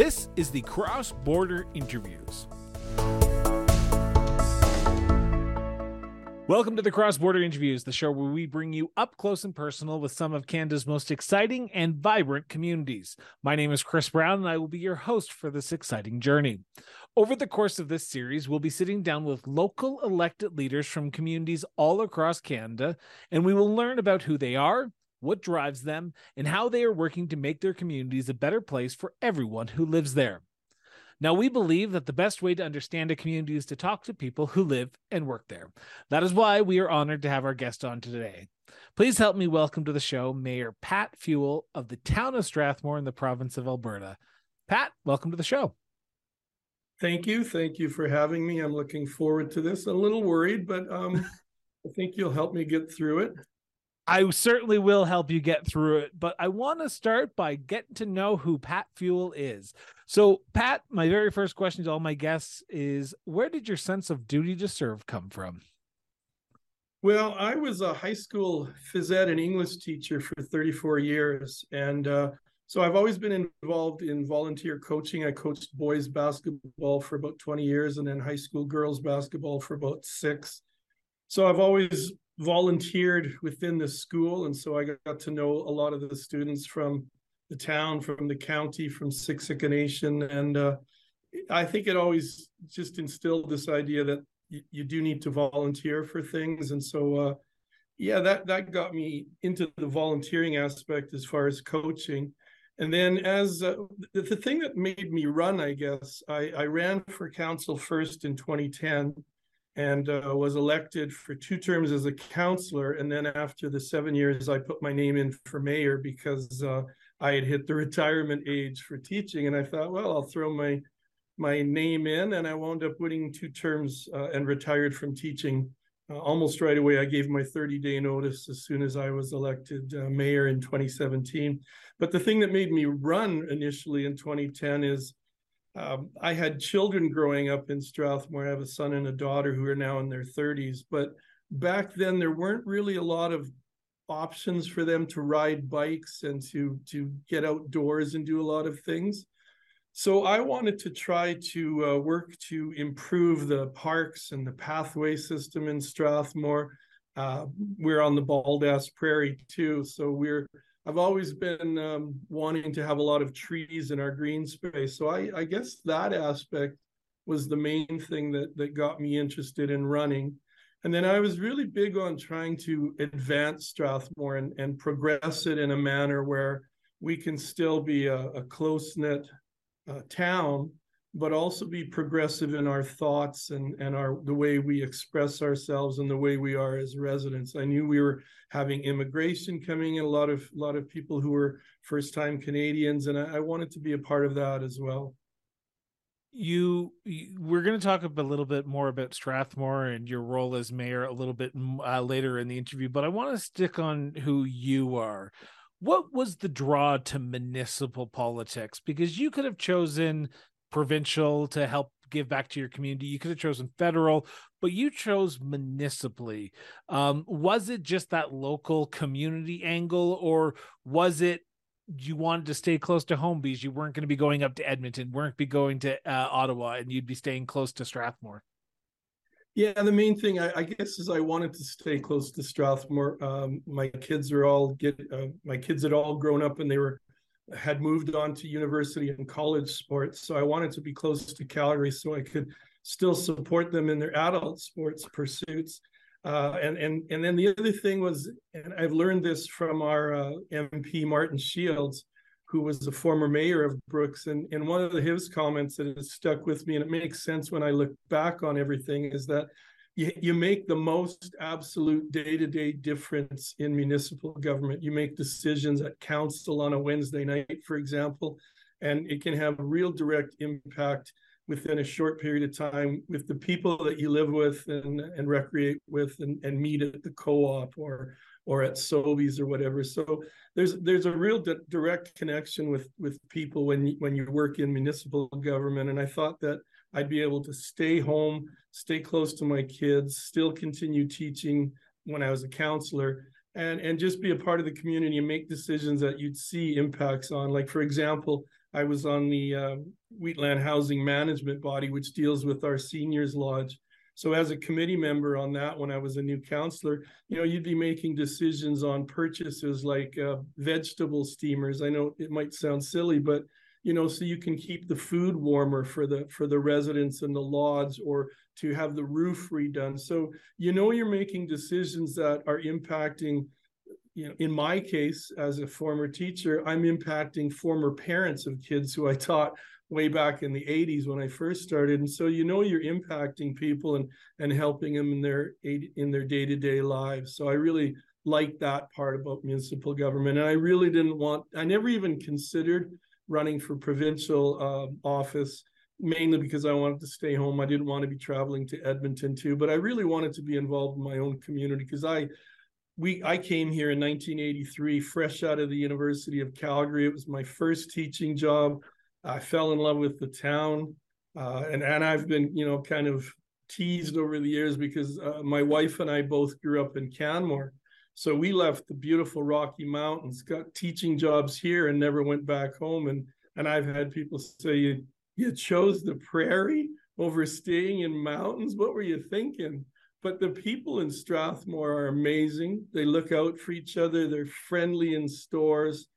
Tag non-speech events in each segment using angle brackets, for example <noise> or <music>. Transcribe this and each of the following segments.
This is the Cross Border Interviews. Welcome to the Cross Border Interviews, the show where we bring you up close and personal with some of Canada's most exciting and vibrant communities. My name is Chris Brown, and I will be your host for this exciting journey. Over the course of this series, we'll be sitting down with local elected leaders from communities all across Canada, and we will learn about who they are, what drives them, and how they are working to make their communities a better place for everyone who lives there. Now, we believe that the best way to understand a community is to talk to people who live and work there. That is why we are honored to have our guest on today. Please help me welcome to the show Mayor Pat Fule of the town of Strathmore in the province of Alberta. Pat, welcome to the show. Thank you. Thank you for having me. I'm looking forward to this. a little worried, but um, <laughs> I think you'll help me get through it. I certainly will help you get through it, but I want to start by getting to know who Pat Fule is. So, Pat, my very first question to all my guests is where did your sense of duty to serve come from? Well, I was a high school phys ed and English teacher for 34 years. And uh, so I've always been involved in volunteer coaching. I coached boys basketball for about 20 years and then high school girls basketball for about six. So I've always volunteered within the school. And so I got to know a lot of the students from the town, from the county, from Siksika Nation. And uh, I think it always just instilled this idea that y- you do need to volunteer for things. And so, uh, yeah, that, that got me into the volunteering aspect as far as coaching. And then, as uh, the, the thing that made me run, I guess, I, I ran for council first in 2010 and uh, was elected for two terms as a counselor. And then after the seven years, I put my name in for mayor because uh, I had hit the <laughs> retirement age for teaching, and I thought, well, I'll throw my my name in, and I wound up winning two terms uh, and retired from teaching uh, almost right away. I gave my 30 day notice as soon as I was elected uh, mayor in 2017. But the thing that made me run initially in 2010 is um, I had children growing up in Strathmore. I have a son and a daughter who are now in their 30s. But back then, there weren't really a lot of options for them to ride bikes and to to get outdoors and do a lot of things. So I wanted to try to uh, work to improve the parks and the pathway system in Strathmore. Uh, we're on the Baldass Prairie too, so we're. I've always been um, wanting to have a lot of trees in our green space. So I, I guess that aspect was the main thing that that got me interested in running. And then I was really big on trying to advance Strathmore and, and progress it in a manner where we can still be a, a close knit uh, town, but also be progressive in our thoughts and, and our the way we express ourselves and the way we are as residents. I knew we were having immigration coming in, a lot of a lot of people who were first time Canadians, and I, I wanted to be a part of that as well you, you we're going to talk a little bit more about Strathmore and your role as mayor a little bit uh, later in the interview, but I want to stick on who you are. What was the draw to municipal politics? Because you could have chosen provincial to help give back to your community. You could have chosen federal, but you chose municipally. Um, was it just that local community angle, or was it you wanted to stay close to home because you weren't going to be going up to Edmonton, weren't be going to uh, Ottawa, and you'd be staying close to Strathmore. Yeah, the main thing I, I, guess is I wanted to stay close to Strathmore. Um, my kids are all get uh, my kids had all grown up and they were had moved on to university and college sports, so I wanted to be close to Calgary so I could still support them in their adult sports pursuits. Uh, and and and then the other thing was, and I've learned this from our uh, MP Martin Shields, who was the former mayor of Brooks, and and one of his comments that has stuck with me, and it makes sense when I look back on everything, is that you, you make the most absolute day-to-day difference in municipal government. You make decisions at council on a Wednesday night, for example, and it can have real direct impact within a short period of time with the people that you live with and, and recreate with and, and meet at the co-op or or at Sobeys or whatever. So there's there's a real di- direct connection with with people when when you work in municipal government. And I thought that I'd be able to stay home, stay close to my kids, still continue teaching when I was a counselor, and and just be a part of the community and make decisions that you'd see impacts on. Like for example, I was on the uh, Wheatland Housing Management Body, which deals with our seniors lodge. So as a committee member on that, when I was a new counselor, you know, you'd be making decisions on purchases like uh, vegetable steamers. I know it might sound silly, but you know, so you can keep the food warmer for the for the residents in the lodge, or to have the roof redone. So you know, you're making decisions that are impacting you know, in my case, as a former teacher, I'm impacting former parents of kids who I taught way back in the 80s when I first started. And so you know you're impacting people and and helping them in their in their day-to-day lives. So I really like that part about municipal government. And I really didn't want I never even considered running for provincial uh, office mainly because I wanted to stay home. I didn't want to be traveling to Edmonton too, but I really wanted to be involved in my own community because I we I came here in 1983, fresh out of the University of Calgary. It was my first teaching job. I fell in love with the town, uh, and and I've been you know kind of teased over the years because uh, my wife and I both grew up in Canmore. So we left the beautiful Rocky Mountains, got teaching jobs here, and never went back home. And and I've had people say you you chose the prairie over staying in mountains. What were you thinking? But the people in Strathmore are amazing. They look out for each other. They're friendly in stores.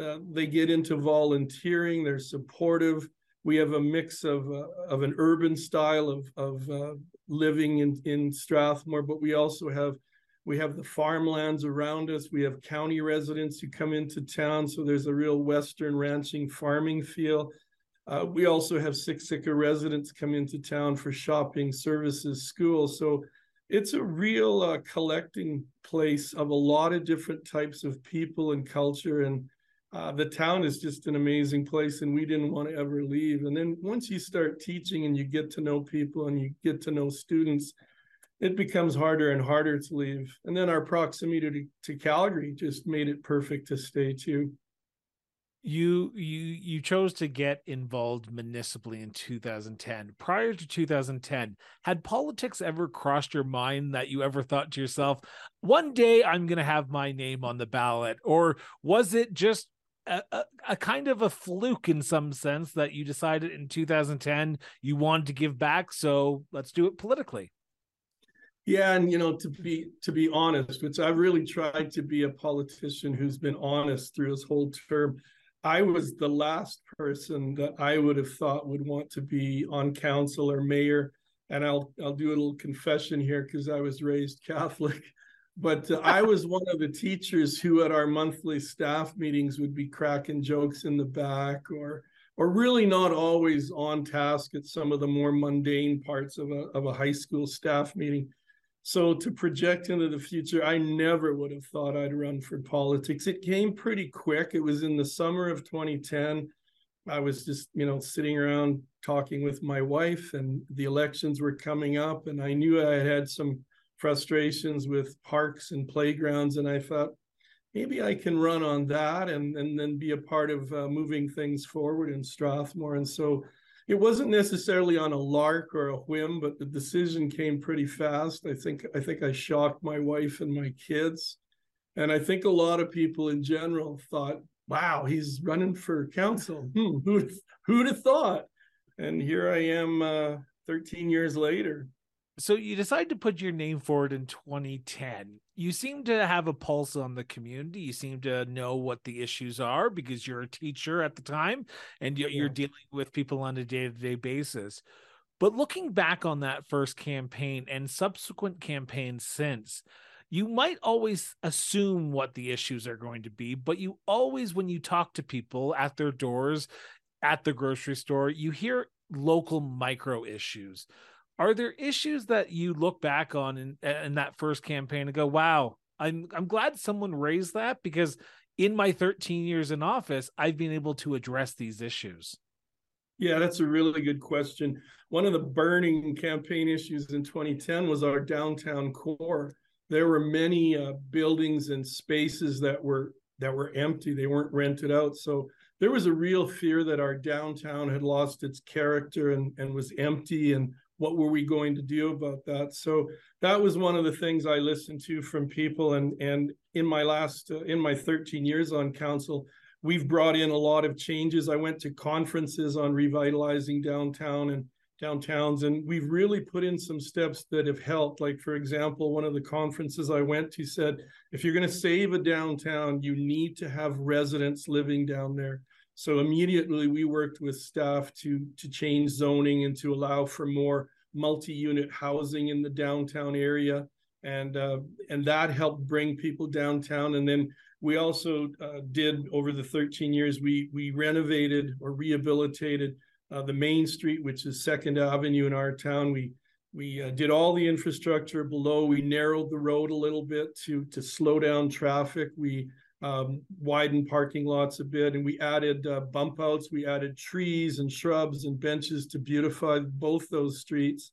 Uh, they get into volunteering. They're supportive. We have a mix of uh, of an urban style of of uh, living in in Strathmore, but we also have we have the farmlands around us. We have county residents who come into town, so there's a real Western ranching farming feel. Uh, we also have Siksika residents come into town for shopping, services, school. So it's a real uh, collecting place of a lot of different types of people and culture and uh, the town is just an amazing place and we didn't want to ever leave and then once you start teaching and you get to know people and you get to know students it becomes harder and harder to leave. And then our proximity to, to calgary just made it perfect to stay too. You you you chose to get involved municipally in 2010 prior to 2010 had politics ever crossed your mind that you ever thought to yourself one day i'm going to have my name on the ballot or was it just a, a, a, kind of a fluke in some sense that you decided in 2010 you wanted to give back so let's do it politically yeah and you know to be to be honest which i've really tried to be a politician who's been honest through his whole term I was the last person that I would have thought would want to be on council or mayor. And I'll I'll do a little confession here because I was raised <laughs> Catholic. But uh, I was one of the teachers who, at our monthly staff meetings, would be cracking jokes in the back, or or really not always on task at some of the more mundane parts of a of a high school staff meeting. So to project into the future, I never would have thought I'd run for politics. It came pretty quick. It was in the summer of 2010. I was just, you know, sitting around talking with my wife, and the elections were coming up, and I knew I had some frustrations with parks and playgrounds, and I thought maybe I can run on that and and then be a part of uh, moving things forward in Strathmore. And so it wasn't necessarily on a lark or a whim, but the decision came pretty fast. I think I think I shocked my wife and my kids, and I think a lot of people in general thought, "Wow, he's running for council. Hmm, who'd who'd have thought?" And here I am, uh, 13 years later. So you decide to put your name forward in 2010 you seem to have a pulse on the community. You seem to know what the issues are because you're a teacher at the time and you're, yeah. dealing with people on a day to day basis. But looking back on that first campaign and subsequent campaigns since, you might always assume what the issues are going to be, but you always, when you talk to people at their doors, at the grocery store, you hear local micro issues are there issues that you look back on in, in that first campaign and go, wow, I'm I'm glad someone raised that because in my 13 years in office, I've been able to address these issues. Yeah, that's a really good question. One of the burning campaign issues in 2010 was our downtown core. There were many uh, buildings and spaces that were that were empty; they weren't rented out. So there was a real fear that our downtown had lost its character and, and was empty and what were we going to do about that so that was one of the things i listened to from people and and in my last uh, in my 13 years on council we've brought in a lot of changes. I went to conferences on revitalizing downtown and downtowns, and we've really put in some steps that have helped. Like, for example, one of the conferences I went to said, if you're going to save a downtown, you need to have residents living down there. So immediately we worked with staff to to change zoning and to allow for more multi-unit housing in the downtown area, and uh, and that helped bring people downtown. And then we also uh, did over the 13 years we we renovated or rehabilitated uh, the main street, which is Second Avenue in our town. We we uh, did all the infrastructure below. We narrowed the road a little bit to to slow down traffic. We um, widened parking lots a bit, and we added uh, bump outs. We added trees and shrubs and benches to beautify both those streets.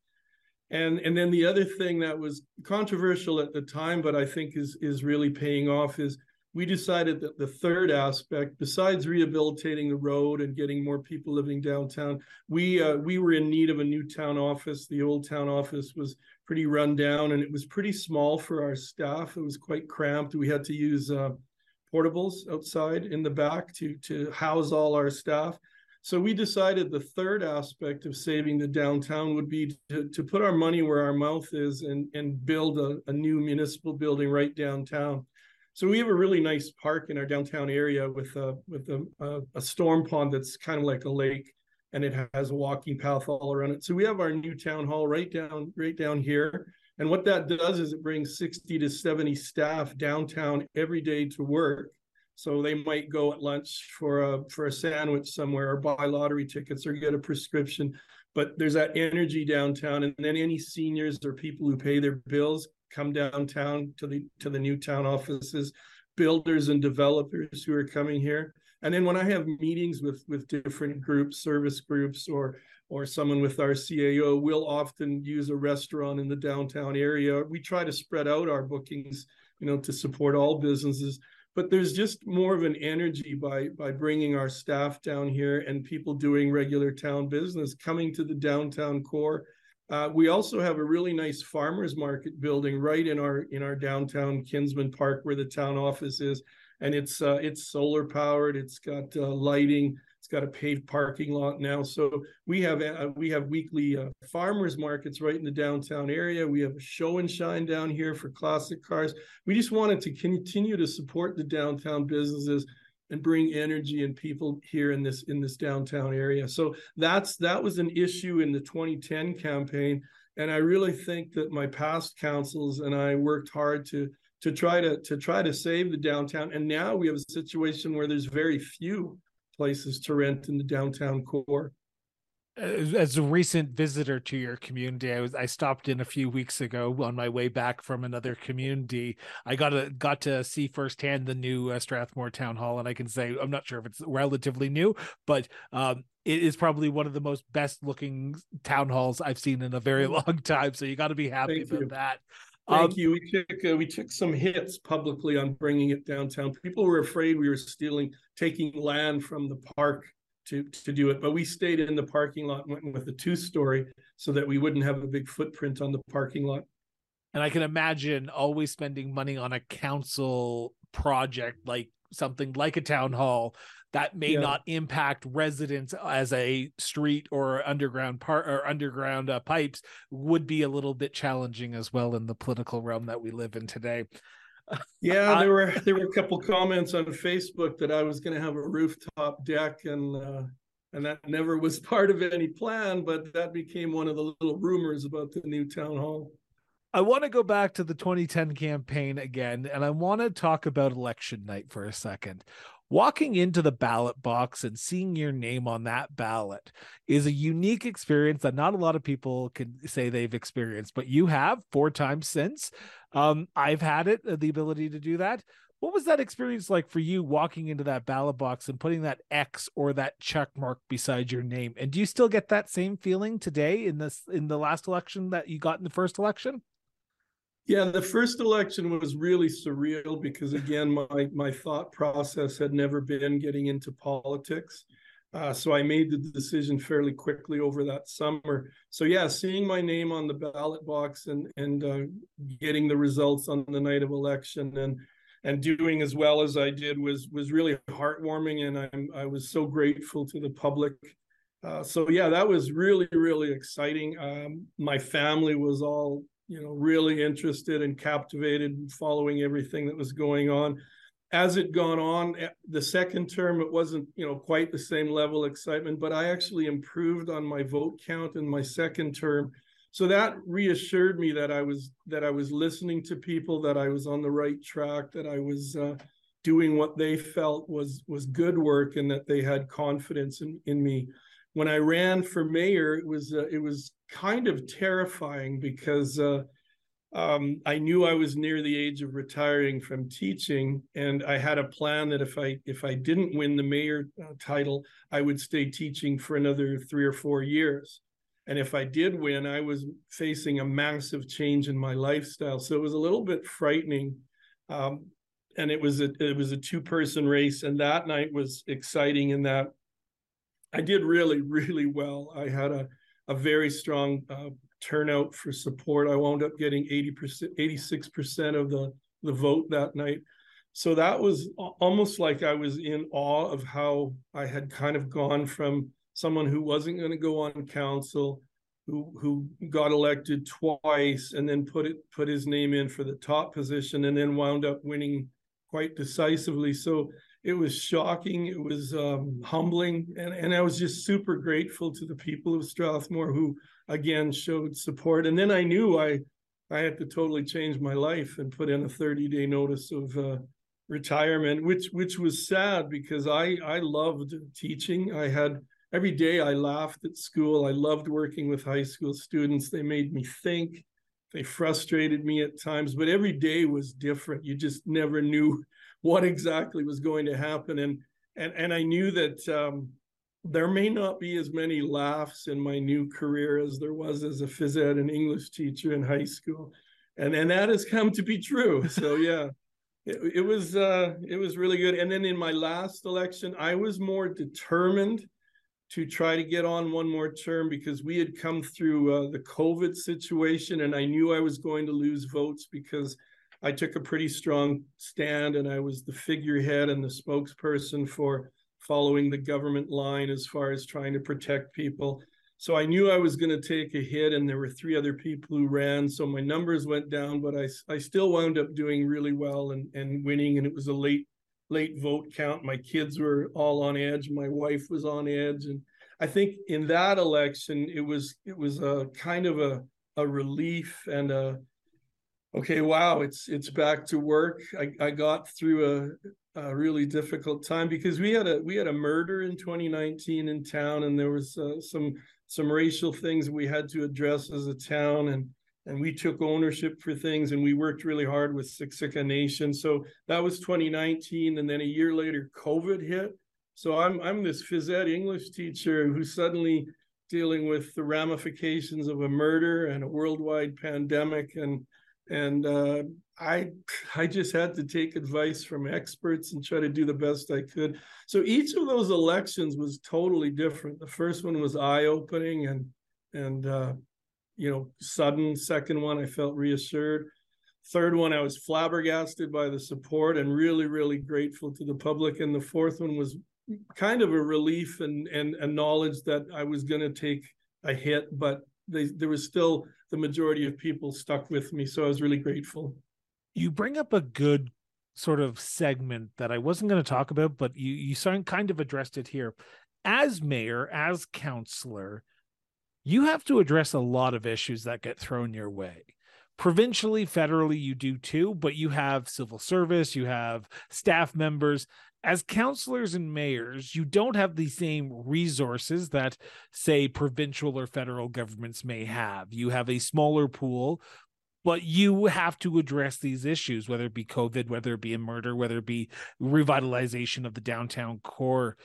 And and then the other thing that was controversial at the time, but I think is is really paying off is we decided that the third aspect, besides rehabilitating the road and getting more people living downtown, we uh, we were in need of a new town office. The old town office was pretty run down and it was pretty small for our staff. It was quite cramped. We had to use uh, portables outside in the back to to house all our staff. So we decided the third aspect of saving the downtown would be to, to put our money where our mouth is and, and build a, a new municipal building right downtown. So we have a really nice park in our downtown area with a with a, a, a storm pond that's kind of like a lake, and it has a walking path all around it. So we have our new town hall right down right down here. And what that does is it brings 60 to 70 staff downtown every day to work. So they might go at lunch for a for a sandwich somewhere or buy lottery tickets or get a prescription. But there's that energy downtown. And then any seniors or people who pay their bills come downtown to the to the new town offices, builders and developers who are coming here. And then when I have meetings with with different groups, service groups, or or someone with our CAO, we'll often use a restaurant in the downtown area. We try to spread out our bookings, you know, to support all businesses. But there's just more of an energy by by bringing our staff down here and people doing regular town business coming to the downtown core uh, we also have a really nice farmers market building right in our in our downtown Kinsmen Park where the town office is, and it's uh, it's solar powered. It's got uh, lighting. It's got a paved parking lot now. So we have uh, we have weekly uh, farmers markets right in the downtown area. We have a show and shine down here for classic cars. We just wanted to continue to support the downtown businesses and bring energy and people here in this in this downtown area. So that's that was an issue in the 2010 campaign, and I really think that my past councils and I worked hard to to try to to try to save the downtown. And now we have a situation where there's very few places to rent in the downtown core. As a recent visitor to your community i was i stopped in a few weeks ago on my way back from another community. I got to got to see firsthand the new uh, strathmore town hall and i can say i'm not sure if it's relatively new but um, it is probably one of the most best looking town halls i've seen in a very <laughs> long time so you got to be happy Thank about you. that Thank um, you. We took uh, we took some hits publicly on bringing it downtown. People were afraid we were stealing, taking land from the park to to do it. But we stayed in the parking lot, went with a two story, so that we wouldn't have a big footprint on the parking lot. And I can imagine always spending money on a council project like something like a town hall that may yeah. not impact residents as a street or underground part or underground uh, pipes would be a little bit challenging as well in the political realm that we live in today <laughs> yeah, there were there were a couple comments on Facebook that I was going to have a rooftop deck, and uh, and that never was <laughs> part of any plan, but that became one of the little rumors about the new town hall. I want to go back to the 2010 campaign again, and I want to talk about election night for a second. Walking into the ballot box and seeing your name on that ballot is a unique experience that not a lot of people can say they've experienced, but you have four times since. Um, I've had it, uh, the ability to do that. What was that experience like for you walking into that ballot box and putting that X or that check mark beside your name? And do you still get that same feeling today in this in the last election that you got in the first election? Yeah, the first election was really surreal because again, my my thought process had never been getting into politics. Uh, so I made the decision fairly quickly over that summer. So yeah, seeing my name on the ballot box and and uh, getting the results on the night of election and and doing as well as I did was was really heartwarming, and I'm I was so grateful to the public. Uh, so yeah, that was really really exciting. Um, my family was all you know really interested and captivated, following everything that was going on. As it gone on, eh, the second term it wasn't you know quite the same level of excitement, but I actually improved on my vote count in my second term so that reassured me that I was that I was listening to people, that I was on the right track, that I was uh, doing what they felt was was good work, and that they had confidence in in me. When I ran for mayor, it was uh, it was kind of terrifying because uh, um, I knew I was near the age of retiring from teaching, and I had a plan that if I if I didn't win the mayor uh, title, I would stay teaching for another three or four years. And if I did win, I was facing a massive change in my lifestyle. So it was a little bit frightening. Um, and it was a it was a two person race, and that night was exciting in that I did really <laughs> really well. I had a a very strong uh, turnout for support. I wound up getting 80%, 86% of the, the vote that night. So that was almost like I was in awe of how I had kind of gone from someone who wasn't going to go on council, who who got elected twice, and then put it put his name in for the top position, and then wound up winning quite decisively. So it was shocking. It was um, humbling, and and I was just super grateful to the people of Strathmore who again showed support. And then I knew I I had to totally change my life and put in a 30 day notice of. Uh, retirement which which was sad because i i loved teaching i had every day I laughed at school. I loved working with high school students. They made me think. They frustrated me at times, but every day was different. You just never knew what exactly was going to happen. And and and I knew that um, there may not be as many laughs in my new career as there was as a phys ed and English teacher in high school. And and that has come to be true. <laughs> So yeah. It, it was uh, it was really good. And then in my last election, I was more determined to try to get on one more term because we had come through uh, the COVID situation and I knew I was going to lose votes because I took a pretty strong stand and I was the figurehead and the spokesperson for following the government line as far as trying to protect people. So I knew I was going to take a hit, and there were three other people who ran. So my numbers went down, but I, I still wound up doing really well and, and winning. And it was a late late vote count. My kids were all on edge. My wife was on edge, and I think in that election it was it was a kind of a a relief and a okay wow it's it's back to work. I, I got through a, a really difficult time because we had a we had a murder in 2019 in town and there was uh, some some racial things we had to address as a town and and we took ownership for things and we worked really hard with Siksika Nation. So that was 2019. And then a year later, COVID hit. So I'm I'm this phys ed English teacher who's suddenly dealing with the ramifications of a murder and a worldwide pandemic and and uh, I I just had to take advice from experts and try to do the best I could. So each of those elections was totally different. The first one was eye opening and and uh, you know, sudden. Second one, I felt reassured. Third one, I was flabbergasted by the support and really, really grateful to the public. And the fourth one was kind of a relief and and a knowledge that I was going to take a hit, but they, there was still the majority of people stuck with me. So I was really grateful. You bring up a good sort of segment that I wasn't going to talk about, but you you kind of addressed it here. As mayor, as counselor, you have to address a lot of issues that get thrown your way. Provincially, federally, you do too, but you have civil service, you have staff members. As counselors and mayors, you don't have the same resources that, say, provincial or federal governments may have. You have a smaller pool, but you have to address these issues, whether it be COVID, whether it be a murder, whether it be revitalization of the downtown core.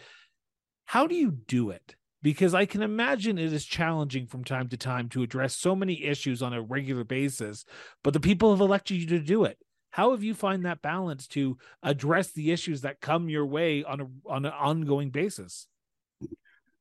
How do you do it? because I can imagine it is challenging from time to time to address so many issues on a regular basis, but the people have elected you to do it. How have you find that balance to address the issues that come your way on a on an ongoing basis?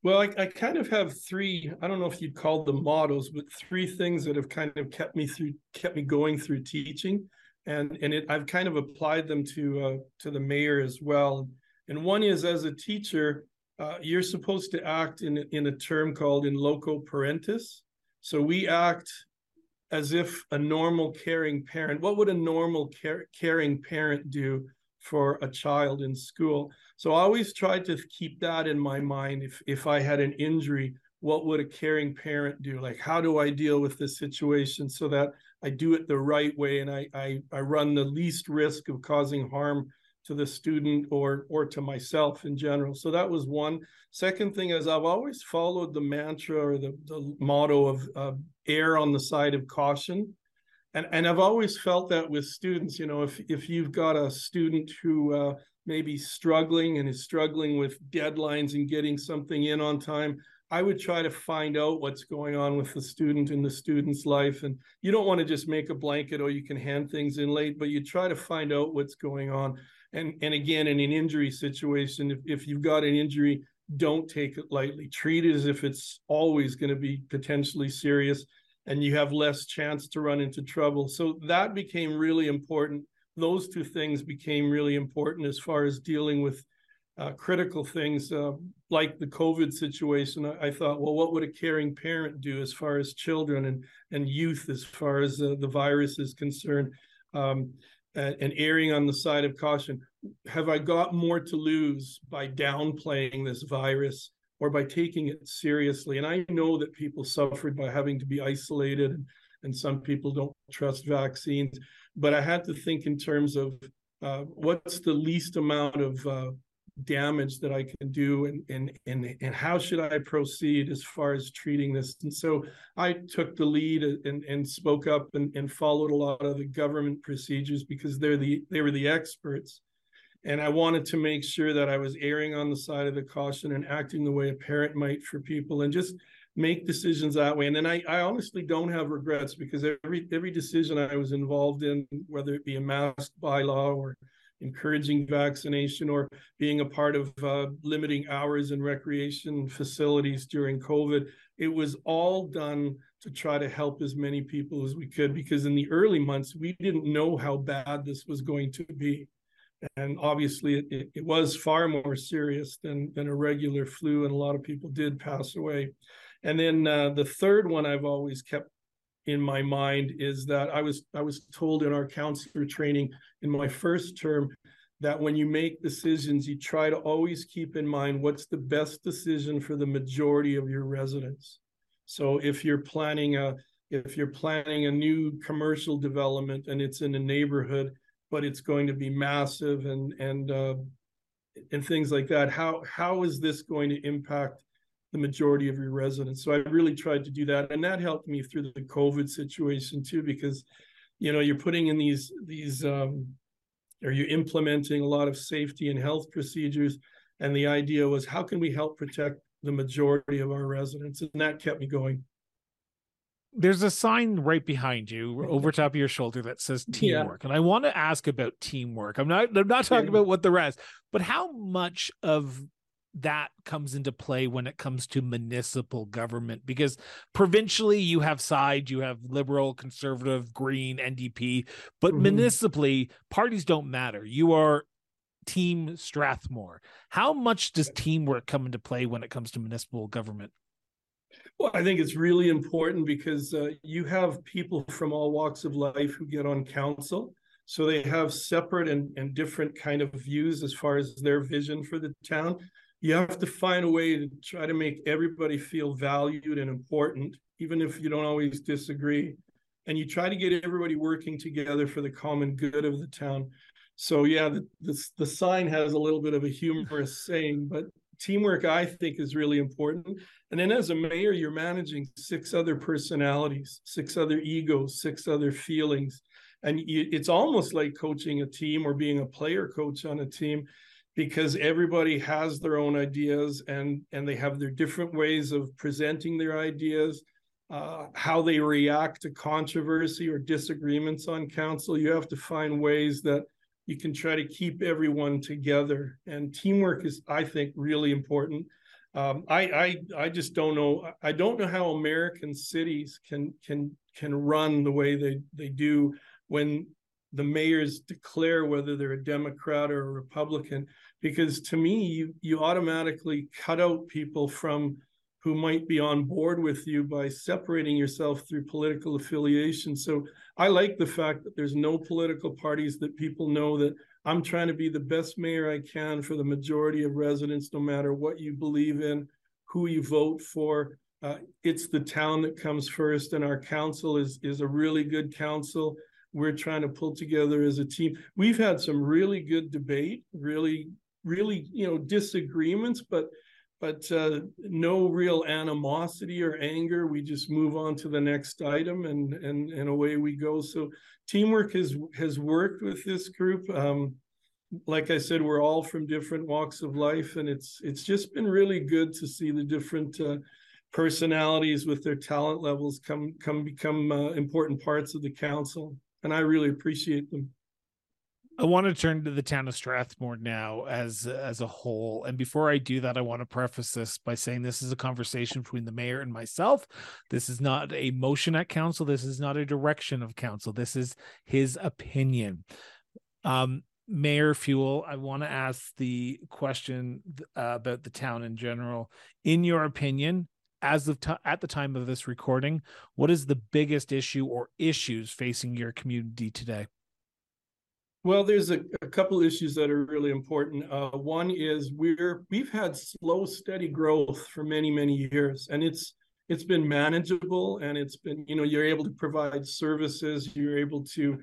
Well, I, I kind of have three, I don't know if you'd call them models, but three things that have kind of kept me through kept me going through teaching. and and it, I've kind of applied them to uh, to the mayor as well. And one is as a teacher, uh, you're supposed to act in in a term called in loco parentis. So we act as if a normal caring parent. What would a normal care, caring parent do for a child in school? So I always tried to keep that in my mind. If if I had an injury, what would a caring parent do? Like how do I deal with this situation so that I do it the right way and I, I, I run the least risk of causing harm to the student or or to myself in general. So that was one. Second thing is I've always followed the mantra or the, the motto of uh, err on the side of caution. And, and I've always felt that with students, you know, if, if you've got a student who uh, struggling and is struggling with deadlines and getting something in on time, I would try to find out what's going on with the student in the student's life. And you don't want to just make a blanket or you can hand things in late, but you try to find out what's going on. And, and again, in an injury situation, if, if you've got an injury, don't take it lightly. Treat it as if it's always going to be potentially serious and you have less chance to run into trouble. So that became really important. Those two things became really important as far as dealing with uh, critical things uh, like the COVID situation, I, I, thought, well, what would a caring parent do as far as children and, and youth, as far as uh, the virus is concerned, um, and, erring on the side of caution? Have I got more to lose by downplaying this virus or by taking it seriously? And I know that people suffered by having to be isolated, and, and some people don't trust vaccines, but I had to think in terms of uh, what's the least amount of uh, damage that I can do and and and and how should I proceed as far as treating this? And so I took the lead and and spoke up and, and followed a lot of the government procedures because they're the they were the experts. And I wanted to make sure that I was erring on the side of the caution and acting the way a parent might for people and just make decisions that way. And then I, I honestly don't have regrets because every every decision I was involved in, whether it be a mask bylaw or encouraging vaccination or being a part of uh, limiting hours in recreation facilities during COVID. It was all done to try to help as many people as we could because in the early months, we didn't know how bad this was going to be. And obviously, it, it, was far more serious than, than a regular flu, and a lot of people did pass away. And then uh, the third one I've always kept in my mind is that I was I was told in our counselor training in my first term that when you make decisions, you try to always keep in mind what's the best decision for the majority of your residents. So if you're planning a if you're planning a new commercial development and it's in a neighborhood, but it's going to be massive and and uh, and things like that, how how is this going to impact the majority of your residents. So I really tried to do that, and that helped me through the COVID situation too, because you know you're putting in these these um, or you're implementing a lot of safety and health procedures, and the idea was how can we help protect the majority of our residents, and that kept me going. There's a sign right behind you, over top of your shoulder, that says teamwork, yeah. and I want to ask about teamwork. I'm not I'm not talking yeah. about what the rest, but how much of that comes into play when it comes to municipal government because provincially you have side you have liberal conservative green ndp but mm-hmm. municipally parties don't matter. You are team strathmore. How much does teamwork come into play when it comes to municipal government? Well i think it's really important because uh, you have people from all walks of life who get on council. So they have separate and, and different kind of views as far as their vision for the town you have to find a way to try to make everybody feel valued and important, even if you don't always disagree. And you try to get everybody working together for the common good of the town. So yeah, the, the, the sign has a little bit of a humorous <laughs> saying, but teamwork I think is really important. And then as a mayor, you're managing six other personalities, six other egos, six other feelings. And you, it's almost like coaching a team or being a player coach on a team because everybody has their own ideas and and they have their different ways of presenting their ideas. Uh, how they react to controversy or disagreements on council you have to find ways that you can try to keep everyone together. And teamwork is i think really important. Um, I, I i just don't know i don't know how american cities can can can run the way they they do when the mayors declare whether they're a Democrat or a Republican, because to me, you you automatically cut out people from who might be on board with you by separating yourself through political affiliation. So I like the fact that there's no political parties that people know that I'm trying to be the best mayor I can for the majority of residents, no matter what you believe in, who you vote for. Uh, it's the town that comes first, and our council is is a really good council. We're trying to pull together as a team. We've had some really good debate, really, really, you know, disagreements, but but uh, no real animosity or anger. We just move on to the next item, and and and away we go. So teamwork has has worked with this group. Um, like I said, we're all from different walks of life, and it's it's just been really good to see the different uh, personalities with their talent levels come come become uh, important parts of the council, and I really appreciate them. I want to turn to the town of Strathmore now as as a whole. And before I do that, I want to preface this by saying this is a conversation between the mayor and myself. This is not a motion at council. This is not a direction of council. This is his opinion. Um, Mayor Fule, I want to ask the question uh, about the town in general. In your opinion, as of t- at the time of this recording, what is the biggest issue or issues facing your community today? Well, there's a, a couple issues that are really important. Uh, one is we're we've had slow, steady growth for many, many years, and it's it's been manageable, and it's been you know you're able to provide services, you're able to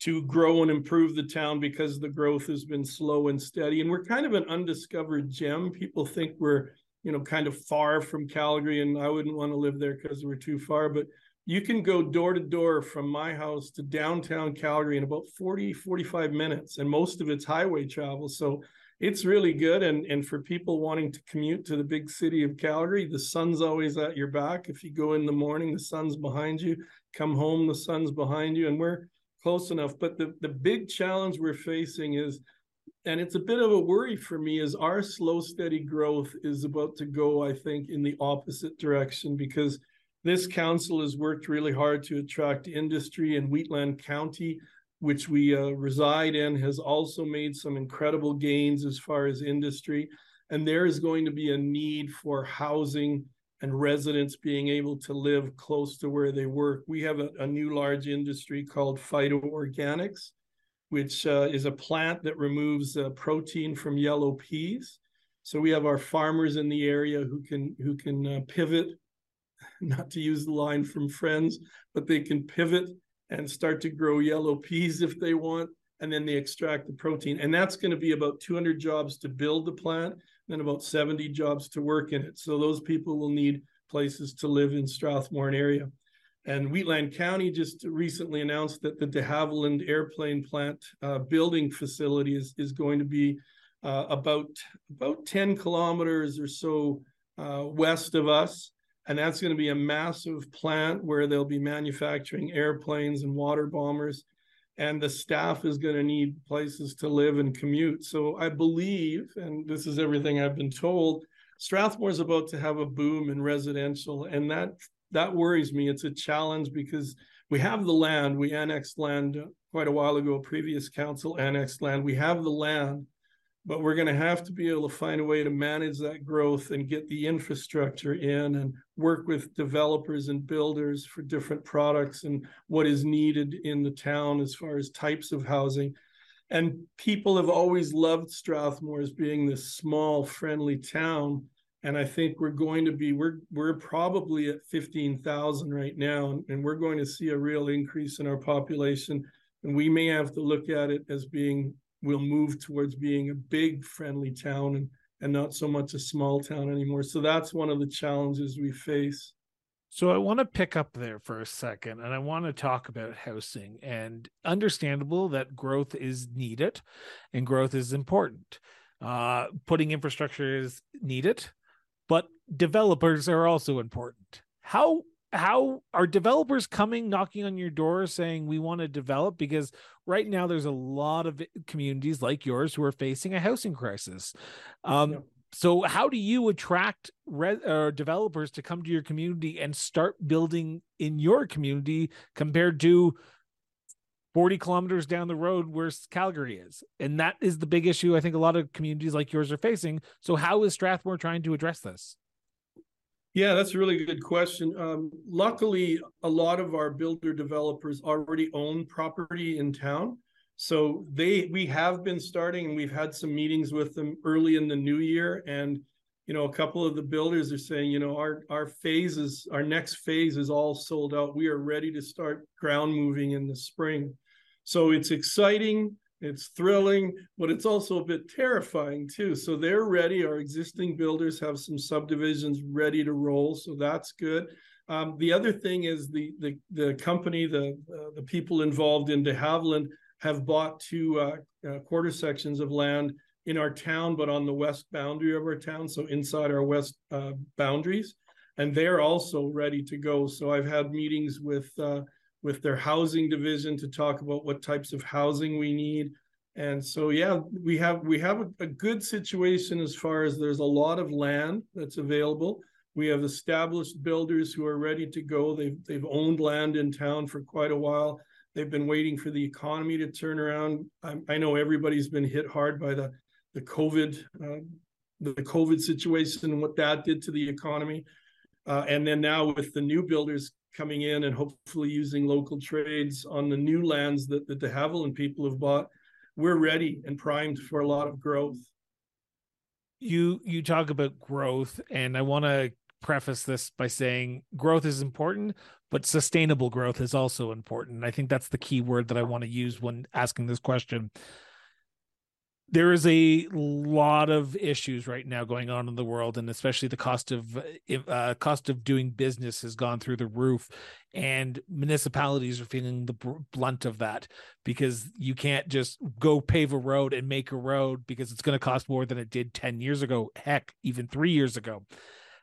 to grow and improve the town because the growth has been slow and steady, and we're kind of an undiscovered gem. People think we're you know kind of far from Calgary, and I wouldn't want to live there because we're too far, but you can go door to door from my house to downtown Calgary in about 40, 45 minutes, and most of it's highway travel. So it's really good. And, and for people wanting to commute to the big city of Calgary, the sun's always at your back. If you go in the morning, the sun's behind you. Come home, the sun's behind you. And we're close enough. But the, the big challenge we're facing is, and it's a bit of a worry for me, is our slow, steady growth is about to go, I think, in the opposite direction because this council has worked really hard to attract industry, and Wheatland County, which we uh, reside in, has also made some incredible gains as far as industry. And there is going to be a need for housing and residents being able to live close to where they work. We have a, a new large industry called Phyto Organix, which uh, is a plant that removes uh, protein from yellow peas. So we have our farmers in the area who can who can uh, pivot <laughs> not to use the line from Friends, but they can pivot and start to grow yellow peas if they want, and then they extract the protein. And that's going to be about 200 jobs to build the plant, and about 70 jobs to work in it. So those people will need places to live in Strathmore area. And Wheatland County just recently announced that the de Havilland airplane plant uh, building facility is, is going to be uh, about about 10 kilometers or so uh, west of us. And that's going to be a massive plant where they'll be manufacturing airplanes and water bombers. And the staff is going to need places to live and commute. So i believe and this is everything i've been told strathmore is about to have a boom in residential. And that that worries me it's a challenge because we have the land we annexed land quite a while ago previous council annexed land we have the land but we're going to have to be able to find a way to manage that growth and get the infrastructure in and work with developers and builders for different products and what is needed in the town as far as types of housing. And people have always loved Strathmore as being this small, friendly town. And I think we're going to be, we're we're probably at 15,000 right now, and we're going to see a real increase in our population. And we may have to look at it as being we'll move towards being a big friendly town and and not so much a small town anymore. So that's one of the challenges we face. So I want to pick up there for a second and I want to talk about housing and understandable that growth is needed and growth is important. Uh, putting infrastructure is needed, developers are also important. How how are developers coming knocking on your door saying we want to develop because right now there's a lot of communities like yours who are facing a housing crisis um, yep. so how do you attract re- uh, developers to come to your community and start building in your community compared to 40 kilometers down the road where Calgary is. And that is the big issue I think a lot of communities like yours are facing. So, how is Strathmore trying to address this? Yeah, that's a really good question. Um, luckily, a lot of our builder developers already own property in town. So they we have been starting and we've had some meetings with them early in the new year. And, you know, a couple of the builders are saying, you know, our our phases, our next phase is all sold out. We are ready to start ground moving in the spring. So it's exciting. It's thrilling, but it's also a bit terrifying too. So they're ready. Our existing builders have some subdivisions ready to roll, so that's good. Um, the other thing is the the the company, the uh, the people involved in De Havilland have bought two uh, uh, quarter sections of land in our town, but on the west boundary of our town, so inside our west uh, boundaries, and they're also ready to go. So I've had meetings with uh, with their housing division to talk about what types of housing we need. And so, yeah, we have we have a, a good situation as far as there's a lot of land that's available. We have established builders who are ready to go. They've they've owned land in town for quite a while. They've been waiting for the economy to turn around. I, I know everybody's been hit hard by the the COVID uh, the COVID situation and what that did to the economy. Uh, and then now with the new builders coming in and hopefully using local trades on the new lands that, that the Havilland people have bought, we're ready and primed for a lot of growth. You you talk about growth, and I want to preface this by saying growth is important, but sustainable growth is also important. I think that's the key word that I want to use when asking this question there is a lot of issues right now going on in the world and especially the cost of uh, cost of doing business has gone through the roof and municipalities are feeling the blunt of that because you can't just go pave a road and make a road because it's going to cost more than it did 10 years ago heck even 3 years ago.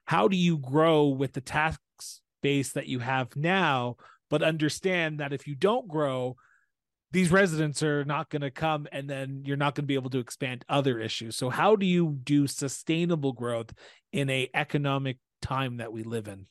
How do you grow with the tax base that you have now but understand that if you don't grow these residents are not going to come and then you're not going to be able to expand other issues. So how do you do sustainable growth in a economic time that we live in?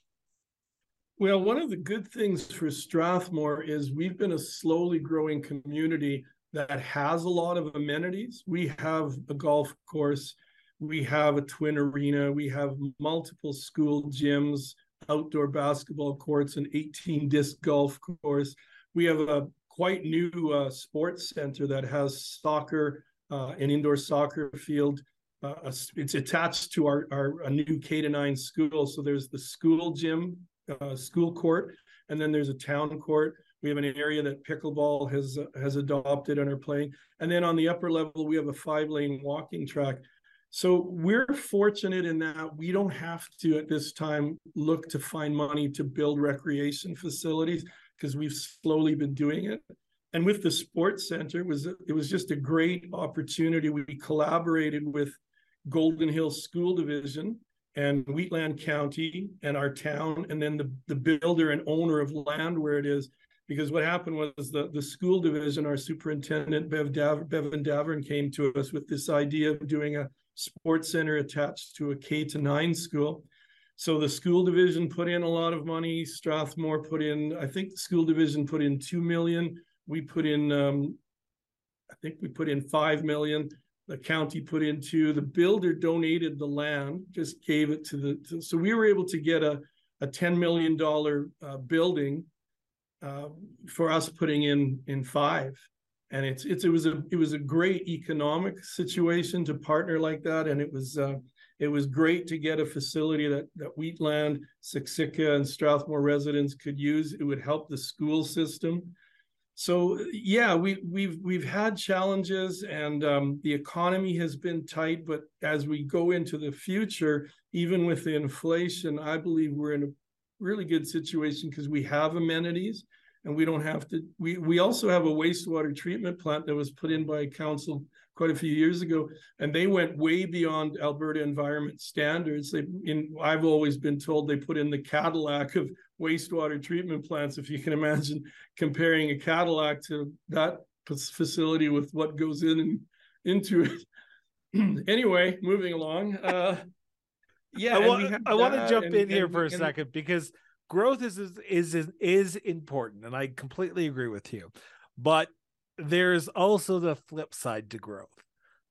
Well one of the good things for strathmore is we've been a slowly growing community that has a lot of amenities. We have a golf course we have a twin arena we have multiple school gyms outdoor basketball courts an 18 disc golf course. We have a quite new uh, sports center that has soccer, uh, an indoor soccer field. Uh, it's attached to our, our a new K to nine school. So there's the school gym, uh, school court, and then there's a town court. We have an area that pickleball has has adopted and are playing. And then on the upper level, we have a five lane walking track. So we're fortunate in that we don't have to at this time look to find money to build recreation facilities because we've slowly been doing it. And with the sports center, it was it was just a great opportunity. We collaborated with Golden Hills School Division and Wheatland County and our town, and then the, the builder and owner of land where it is. Because what happened was the, the school division, our superintendent, Bev Dav- Bevan Daverne, came to us with this idea of doing a sports center attached to a K to nine school. So the school division put in a lot of money. Strathmore put in, I think the school division put in two million. We put in, um, I think we put in five million. The county put in two. The builder donated the land, just gave it to the. To, so we were able to get a a ten million dollar uh, building uh, for us putting in in five. And it's it's it was a it was a great economic situation to partner like that, and it was. Uh, it was great to get a facility that, that Wheatland, Siksika, and Strathmore residents could use. It would help the school system. So yeah, we, we've we've had challenges, and um, the economy has been tight. But as we go into the future, even with the inflation, I believe we're in a really good situation because we have amenities and we don't have to. We we also have a wastewater treatment plant that was put in by council quite a few years ago, and they went way beyond Alberta environment standards. They, in I've always been told they put in the Cadillac of wastewater treatment plants. If you can imagine comparing a Cadillac to that facility with what goes in and into it. <clears throat> anyway, moving along. Uh, yeah, I want, I want to jump and, in here for a and, second because growth is, is is is important, and I completely agree with you. but there's also the flip side to growth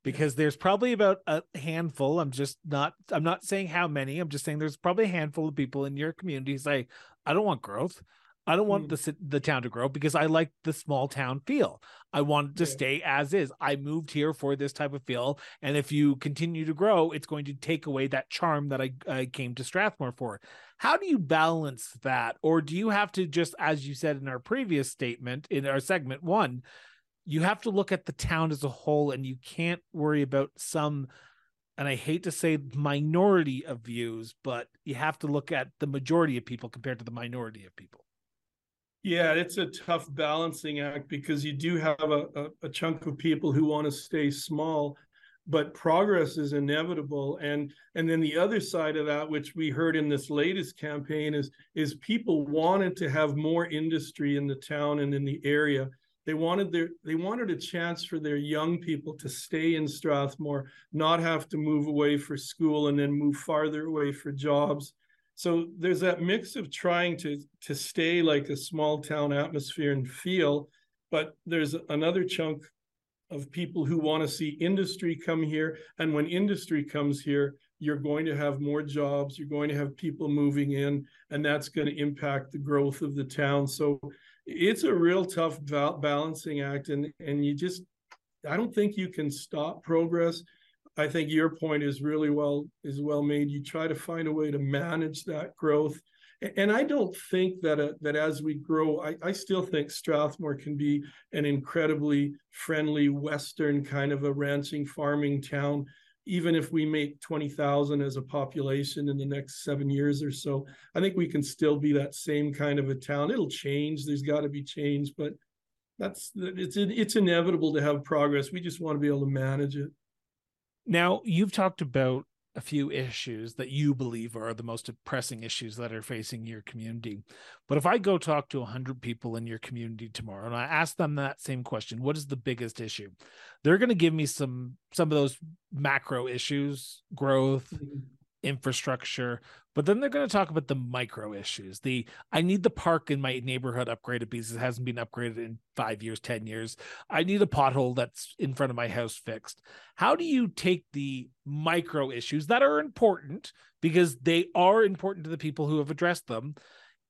because there's probably about a handful i'm just not i'm not saying how many i'm just saying there's probably a handful of people in your community say i don't want growth. I don't want mm. the the town to grow because i like the small town feel. I want to yeah. stay as is. I moved here for this type of feel and if you continue to grow it's going to take away that charm that i, I came to strathmore for. How do you balance that? Or do you have to just as you said in our previous statement in our segment one you have to look at the town as a whole and you can't worry about some and I hate to say minority of views, but you have to look at the majority of people compared to the minority of people. Yeah, it's a tough balancing act because you do have a, a, a chunk of people who want to stay small, but progress is inevitable. And and then the other side of that, which we heard in this latest campaign, is is people wanted to have more industry in the town and in the area they wanted their they wanted a chance for their young people to stay in Strathmore, not have to move away for school and then move farther away for jobs. So there's that mix of trying to to stay like a small town atmosphere and feel, but there's another chunk of people who want to see industry come here. And when industry comes here, you're going to have more jobs, you're going to have people moving in, and that's going to impact the growth of the town. So it's a real tough balancing act and and you just i don't think you can stop progress. I think your point is really well is well made. You try to find a way to manage that growth. And i don't think that uh, that as we grow I, I still think strathmore can be an incredibly friendly western kind of a ranching farming town even if we make 20,000 as a population in the next seven years or so, I think we can still be that same kind of a town. It'll change. There's got to be change, but that's it's it's inevitable to have progress. We just want to be able to manage it. Now, you've talked about a few issues that you believe are the most pressing issues that are facing your community. But if I go talk to 100 people in your community tomorrow and I ask them that same question, what is the biggest issue? They're going to give me some some of those macro issues, growth, mm-hmm infrastructure but then they're going to talk about the micro issues the i need the park in my neighborhood upgraded because it hasn't been upgraded in five years ten years. I need a pothole that's in front of my house fixed. How do you take the micro issues that are important because they are important to the people who have addressed them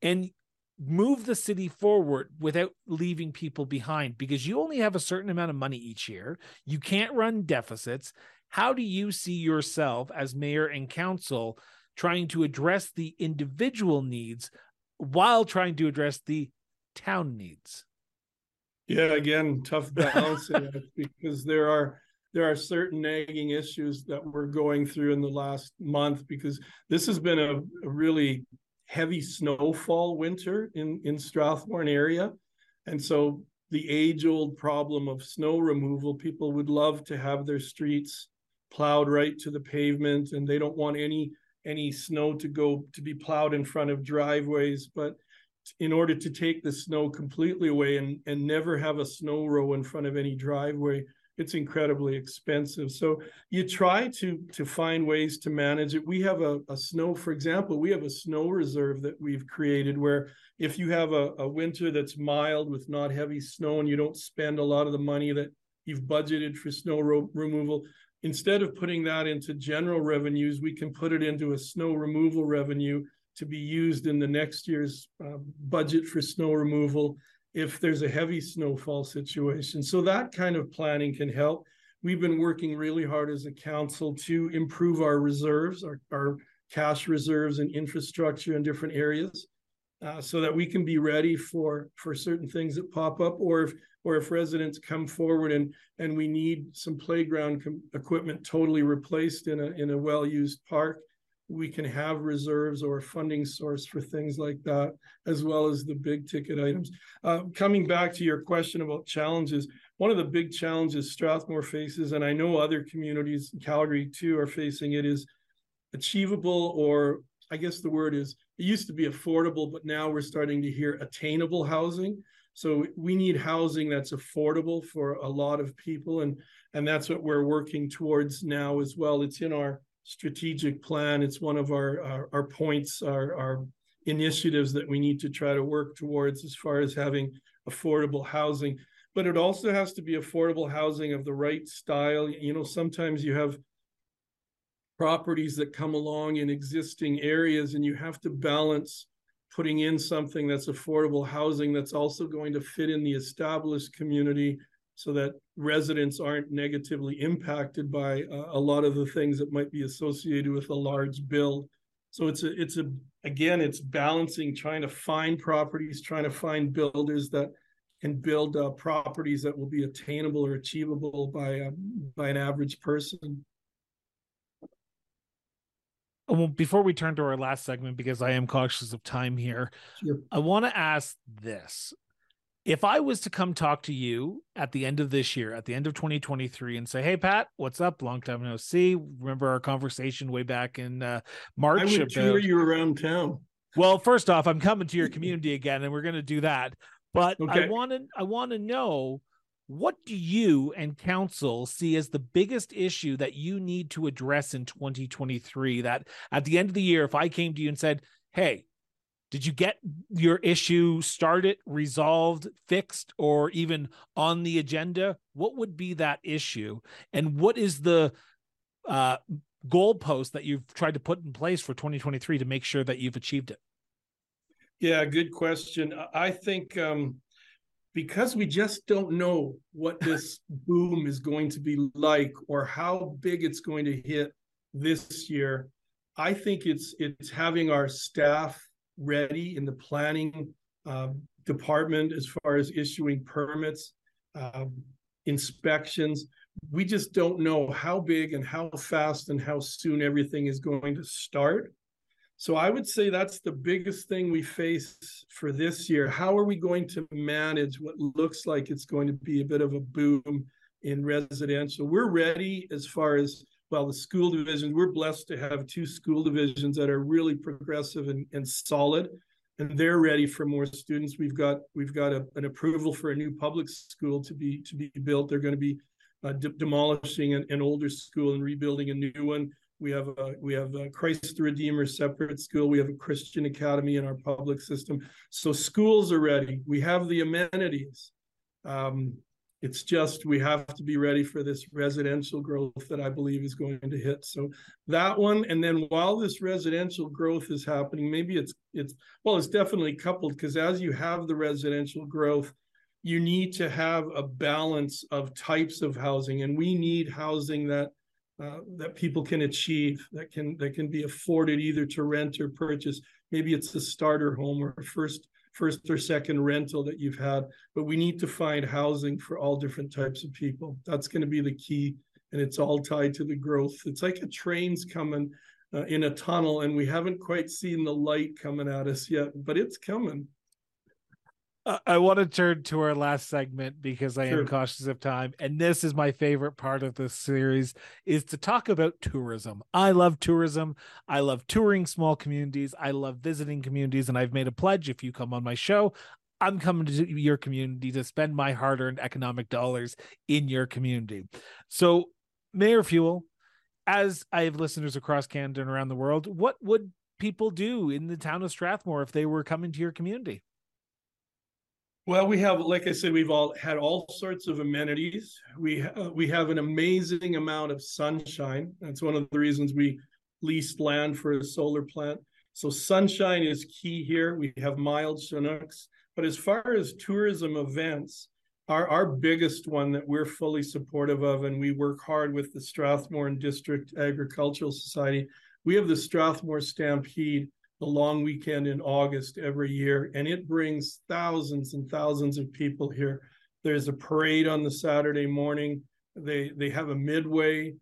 and move the city forward without leaving people behind? Because you only have a certain amount of money each year. You can't run deficits how do you see yourself as mayor and council trying to address the individual needs while trying to address the town needs? Yeah, again, tough <laughs> balancing because there are there are certain nagging issues that we're going through in the last month because this has been a, a really heavy snowfall winter in in Strathmore area, and so the age old problem of snow removal. People would love to have their streets plowed right to the pavement and they don't want any any snow to go to be plowed in front of driveways. But in order to take the snow completely away and and never have a snow row in front of any driveway it's incredibly expensive. So you try to to find ways to manage it. We have a, a snow for example we have a snow reserve that we've created where if you have a, a winter that's mild with not heavy snow and you don't spend a lot of the money that you've budgeted for snow ro- removal instead of putting that into general revenues, we can put it into a snow removal revenue to be used in the next year's uh, budget for snow removal if there's a heavy snowfall situation. So that kind of planning can help. We've been working really hard as a council to improve our reserves, our, our cash reserves and infrastructure in different areas. Uh, so that we can be ready for for certain things that pop up or if or if residents come forward and and we need some playground com- equipment totally replaced in a in a well-used park we can have reserves or a funding source for things like that as well as the big ticket items. Uh, coming back to your question about challenges one of the big challenges strathmore faces and i know other communities in calgary too are facing it is achievable or i guess the word is it used to be affordable but now we're starting to hear attainable housing so we need housing that's affordable for a lot of people, and and that's what we're working towards now as well. It's in our strategic plan. It's one of our our, our points, our our initiatives that we need to try to work towards as far as having affordable housing. but it also has to be affordable housing of the right style. You know, sometimes you have properties that come along in existing areas and you have to balance putting in something that's affordable housing that's also going to fit in the established community so that residents aren't negatively impacted by uh, a lot of the things that might be associated with a large build. So it's a it's a again it's balancing trying to find properties trying to find builders that can build uh, properties that will be attainable or achievable by uh, by an average person well, before we turn to our last segment, because I am cautious of time here, sure. I want to ask this. If I was to come talk to you at the end of this year, at the end of 2023, and say, "Hey, Pat, what's up? Long time no see. Remember our conversation way back in uh, March?" I would about... tour you around town. Well, first off, I'm coming to your <laughs> community again, and we're going to do that. But okay. I want to, I want to know what do you and council see as the biggest issue that you need to address in 2023? That at the end of the year, if I came to you and said, Hey, did you get your issue started, resolved, fixed, or even on the agenda? What would be that issue? And what is the uh, goalpost that you've tried to put in place for 2023 to make sure that you've achieved it? Yeah, good question. I think um, because we just don't know what this <laughs> boom is going to be like or how big it's going to hit this year i think it's it's having our staff ready in the planning uh, department as far as issuing permits uh, inspections. We just don't know how big and how fast and how soon everything is going to start so I would say that's the biggest thing we face for this year. How are we going to manage what looks like it's going to be a bit of a boom in residential? We're ready as far as well the school divisions. We're blessed to have two school divisions that are really progressive and, and solid, and they're ready for more students. We've got we've got a, an approval for a new public school to be to be built. They're going to be uh, de- demolishing an, an older school and rebuilding a new one we have a we have a Christ the Redeemer separate school. We have a Christian academy in our public system. So schools are ready. We have the amenities. Um, it's just we have to be ready for this residential growth that I believe is going to hit. So that one, and then while this residential growth is happening, maybe it's it's well, it's definitely coupled because as you have the residential growth, you need to have a balance of types of housing, and we need housing that uh, that people can achieve that can that can be afforded either to rent or purchase. Maybe it's a starter home or first first or second rental that you've had, but we need to find housing for all different types of people. That's going to be the key, and it's all tied to the growth. It's like a train's coming uh, in a tunnel, and we haven't quite seen the light coming at us yet, but it's coming. I want to turn to our last segment because I sure. am cautious of time, and this is my favorite part of this series: is to talk about tourism. I love tourism. I love touring small communities. I love visiting communities, and I've made a pledge: if you come on my show, I'm coming to your community to spend my hard-earned economic dollars in your community. So, Mayor Fule, as I have listeners across Canada and around the world, what would people do in the town of Strathmore if they were coming to your community? Well, we have, like I said, we've all had all sorts of amenities. We uh, we have an amazing amount of sunshine. That's one of the reasons we leased land for a solar plant. So sunshine is key here. We have mild Chinooks. But as far as tourism events, our, our biggest one that we're fully supportive of, and we work hard with the Strathmore and District Agricultural Society, we have the Strathmore Stampede the long weekend in August every year, and it brings thousands and thousands of people here. There's a parade on the Saturday morning. They they have a midway.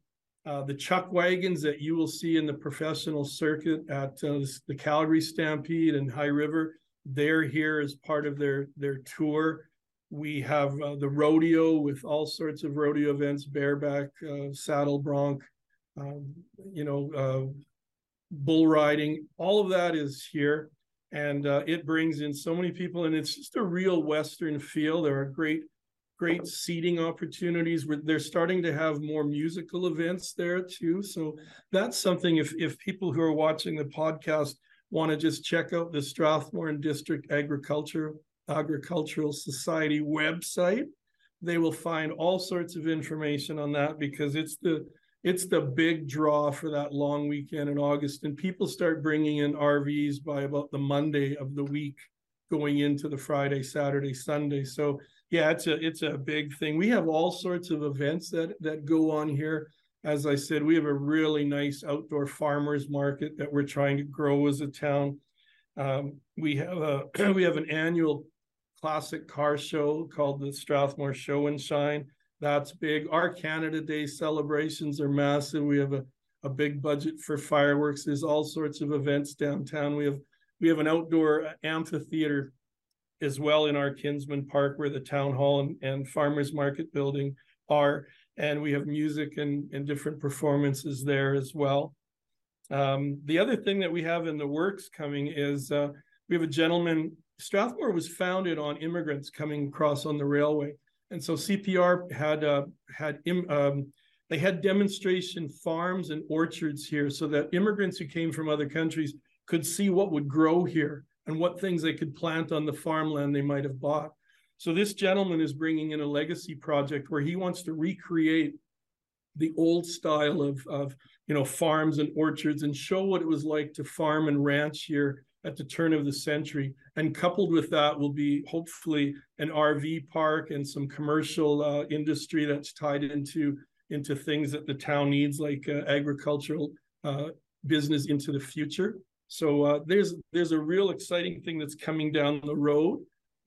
Uh, the chuck wagons that you will see in the professional circuit at uh, the Calgary Stampede and High River, they're here as part of their their tour. We have uh, the rodeo with all sorts of rodeo events, bareback, uh, saddle bronc, um, you know, uh, bull riding, all of that is here. And uh, it brings in so many people, and it's just a real Western feel. There are great, great seating opportunities. They're starting to have more musical events there too. So that's something. If if people who are watching the podcast want to just check out the Strathmore and District Agriculture Agricultural Society website, they will find all sorts of information on that because it's the it's the big draw for that long weekend in August, and people start bringing in RVs by about the Monday of the week, going into the Friday, Saturday, Sunday. So yeah, it's a it's a big thing. We have all sorts of events that that go on here. As I said, we have a really nice outdoor farmers market that we're trying to grow as a town. Um, we have a <clears throat> we have an annual classic car show called the Strathmore Show and Shine that's big. Our Canada Day celebrations are massive. We have a, a big budget for fireworks. There's all sorts of events downtown. We have we have an outdoor amphitheater as well in our Kinsmen Park where the town hall and, and farmers market building are. And we have music and, and different performances there as well. Um, the other thing that we have in the works coming is uh, we have a gentleman. Strathmore was founded on immigrants coming across on the railway. And so CPR had uh, had um, they had demonstration farms and orchards here, so that immigrants who came from other countries could see what would grow here and what things they could plant on the farmland they might have bought. So this gentleman is bringing in a legacy project where he wants to recreate the old style of of you know farms and orchards and show what it was like to farm and ranch here at the turn of the century. And coupled with that will be hopefully an RV park and some commercial uh, industry that's tied into into things that the town needs, like uh, agricultural uh, business into the future. So uh, there's there's a real exciting thing that's coming down the road.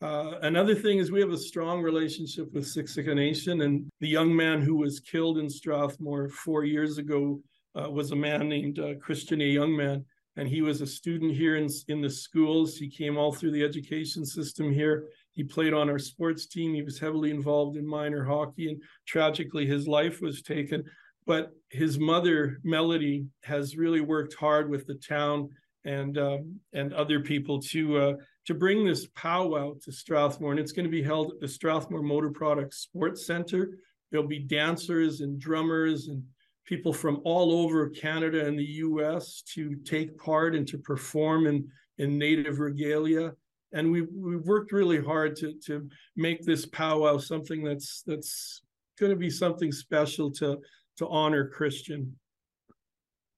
Uh, another thing is we have a strong relationship with Siksika Nation, and the young man who was killed in Strathmore four years ago uh, was a man named Christian A. Youngman and he was a student here in, in the schools. He came all through the education system here. He played on our sports team. He was heavily involved in minor hockey, and tragically, his life was taken. But his mother, Melody, has really worked hard with the town and um, and other people to uh, to bring this powwow to Strathmore, and it's going to be held at the Strathmore Motor Products Sports Center. There'll be dancers and drummers and people from all over Canada and the US to take part and to perform in, in native regalia. And we we worked really hard to to make this powwow something that's that's going to be something special to to honor Christian.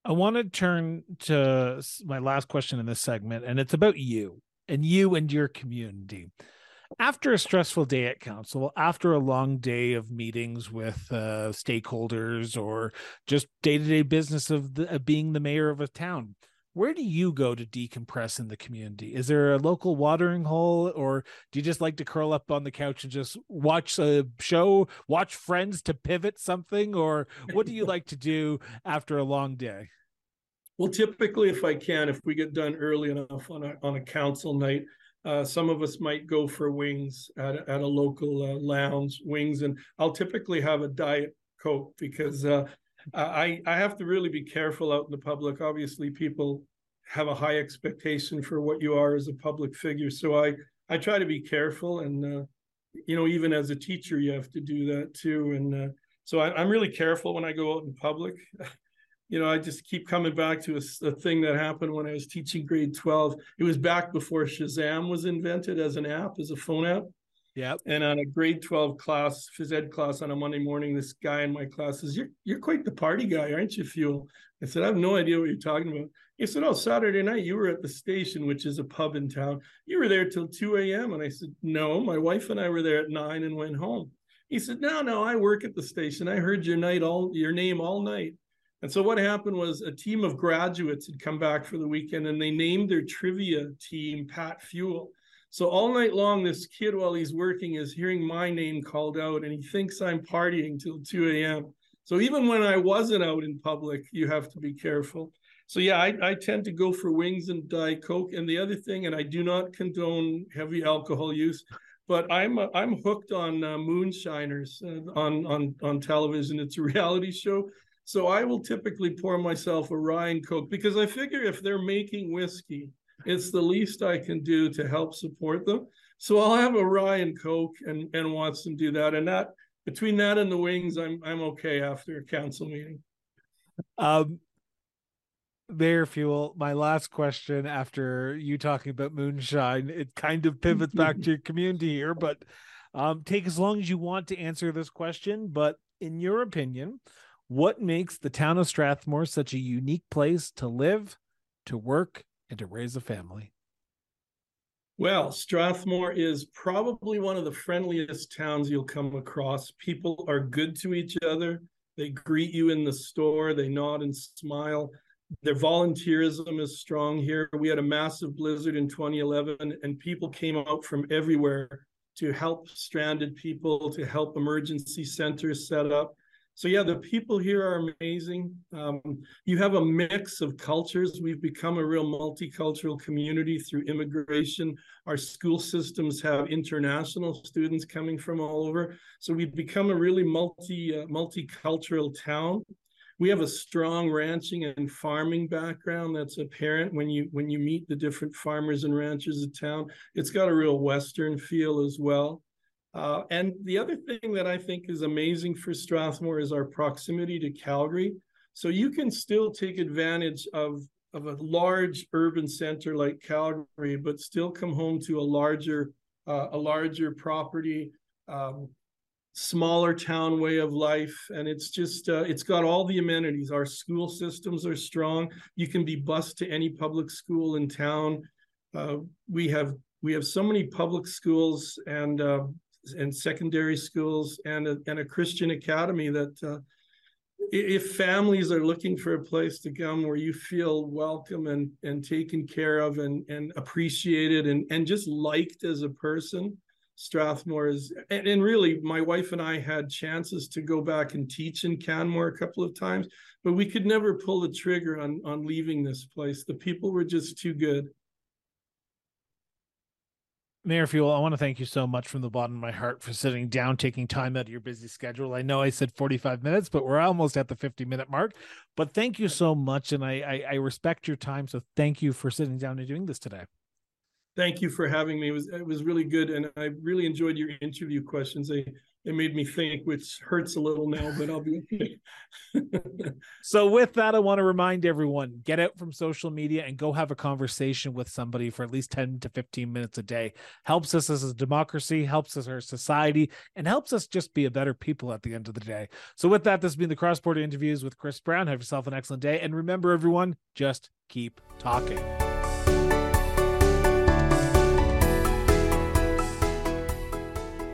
I want to turn to my last question in this segment, and it's about you and you and your community after a stressful day at council, after a long day of meetings with uh, stakeholders or just day to day business of, the, of being the mayor of a town, where do you go to decompress in the community? Is there a local watering hole, or do you just like to curl up on the couch and just watch a show, watch Friends to pivot something, or what do you like to do after a long day? Well, typically, if I can, if we get done early enough on a on a council night, uh, some of us might go for wings at, at a local uh, lounge, wings, and I'll typically have a diet coke because uh, I I have to really be careful out in the public. Obviously, people have a high expectation for what you are as a public figure, so I I try to be careful, and uh, you know, even as a teacher, you have to do that too, and uh, so I, I'm really careful when I go out in public. <laughs> you know, I just keep coming back to a, a, thing that happened when I was teaching grade 12. It was back before Shazam was invented as an app, as a phone app. Yeah. And on a grade 12 class, phys ed class on a Monday morning, this guy in my class says, You're you're quite the party guy, aren't you, Fule? I said, I have no idea what you're talking about. He said, Oh, Saturday night you were at the station, which is a pub in town. You were there till 2 a.m. And I said, No, my wife and I were there at nine and went home. He said, No, no, I work at the station. I heard your night all your name all night. And so what happened was a team of graduates had come back for the weekend and they named their trivia team Pat Fule. So all night long, this kid, while he's working, is hearing my name called out and he thinks I'm partying till 2 a.m. So even when I wasn't out in public, you have to be careful. So yeah, I, I tend to go for wings and Diet Coke. And the other thing, and I do not condone heavy alcohol use, but I'm uh, I'm hooked on uh, moonshiners uh, on on on television. It's a <laughs> reality show. So I will typically pour myself a Ryan Coke because I figure if they're making whiskey, it's the least I can do to help support them. So I'll have a Ryan Coke and and watch them do that. And that between that and the wings, I'm I'm okay after a council meeting. Um Mayor Fule, my last question after you talking about moonshine, it kind of pivots back to <laughs> your community here, but Um, take as long as you want to answer this question, but in your opinion, what makes the town of Strathmore such a unique place to live, to work, and to raise a family? Well, Strathmore is probably one of the friendliest towns you'll come across. People are good to each other. They greet you in the store, they nod and smile. Their volunteerism is strong here. We had a massive blizzard in 2011, and people came out from everywhere to help stranded people, to help emergency centers set up. So yeah, the people here are amazing. Um, you have a mix of cultures. We've become a real multicultural community through immigration. Our school systems have international students coming from all over. So we've become a really multi uh, multicultural town. We have a strong ranching and farming background that's apparent when you when you meet the different farmers and ranchers of town. It's got a real western feel as well. Uh, and the other thing that I think is amazing for Strathmore is our proximity to Calgary. So you can still take advantage of, of a large urban center like Calgary, but still come home to a larger uh, a larger property, um, smaller town way of life, and it's just uh, it's got all the amenities. Our school systems are strong. You can be bused to any public school in town. Uh, we have we have so many public schools and uh, and secondary schools and a, and a Christian academy that uh, if families are looking for a place to come where you feel welcome and and taken care of and and appreciated and and just liked as a person strathmore is and, and really my wife and i had chances to go back and teach in canmore a couple of times but we could never pull the trigger on on leaving this place. The people were just too good Mayor Fule, I want to thank you so much from the bottom of my heart for sitting down, taking time out of your busy schedule. I know I said 45 minutes, but we're almost at the 50 minute mark. But thank you so much. And I, I, I respect your time. So thank you for sitting down and doing this today. Thank you for having me. It was, it was really good. And I really enjoyed your interview questions. It made me think, which hurts a little now, but I'll be okay. <laughs> so, with that, I want to remind everyone get out from social media and go have a conversation with somebody for at least 10 to 15 minutes a day. Helps us as a democracy, helps us as a society, and helps us just be a better people at the end of the day. So, with that, this has been the Cross Border Interviews with Chris Brown. Have yourself an excellent day. And remember, everyone, just keep talking.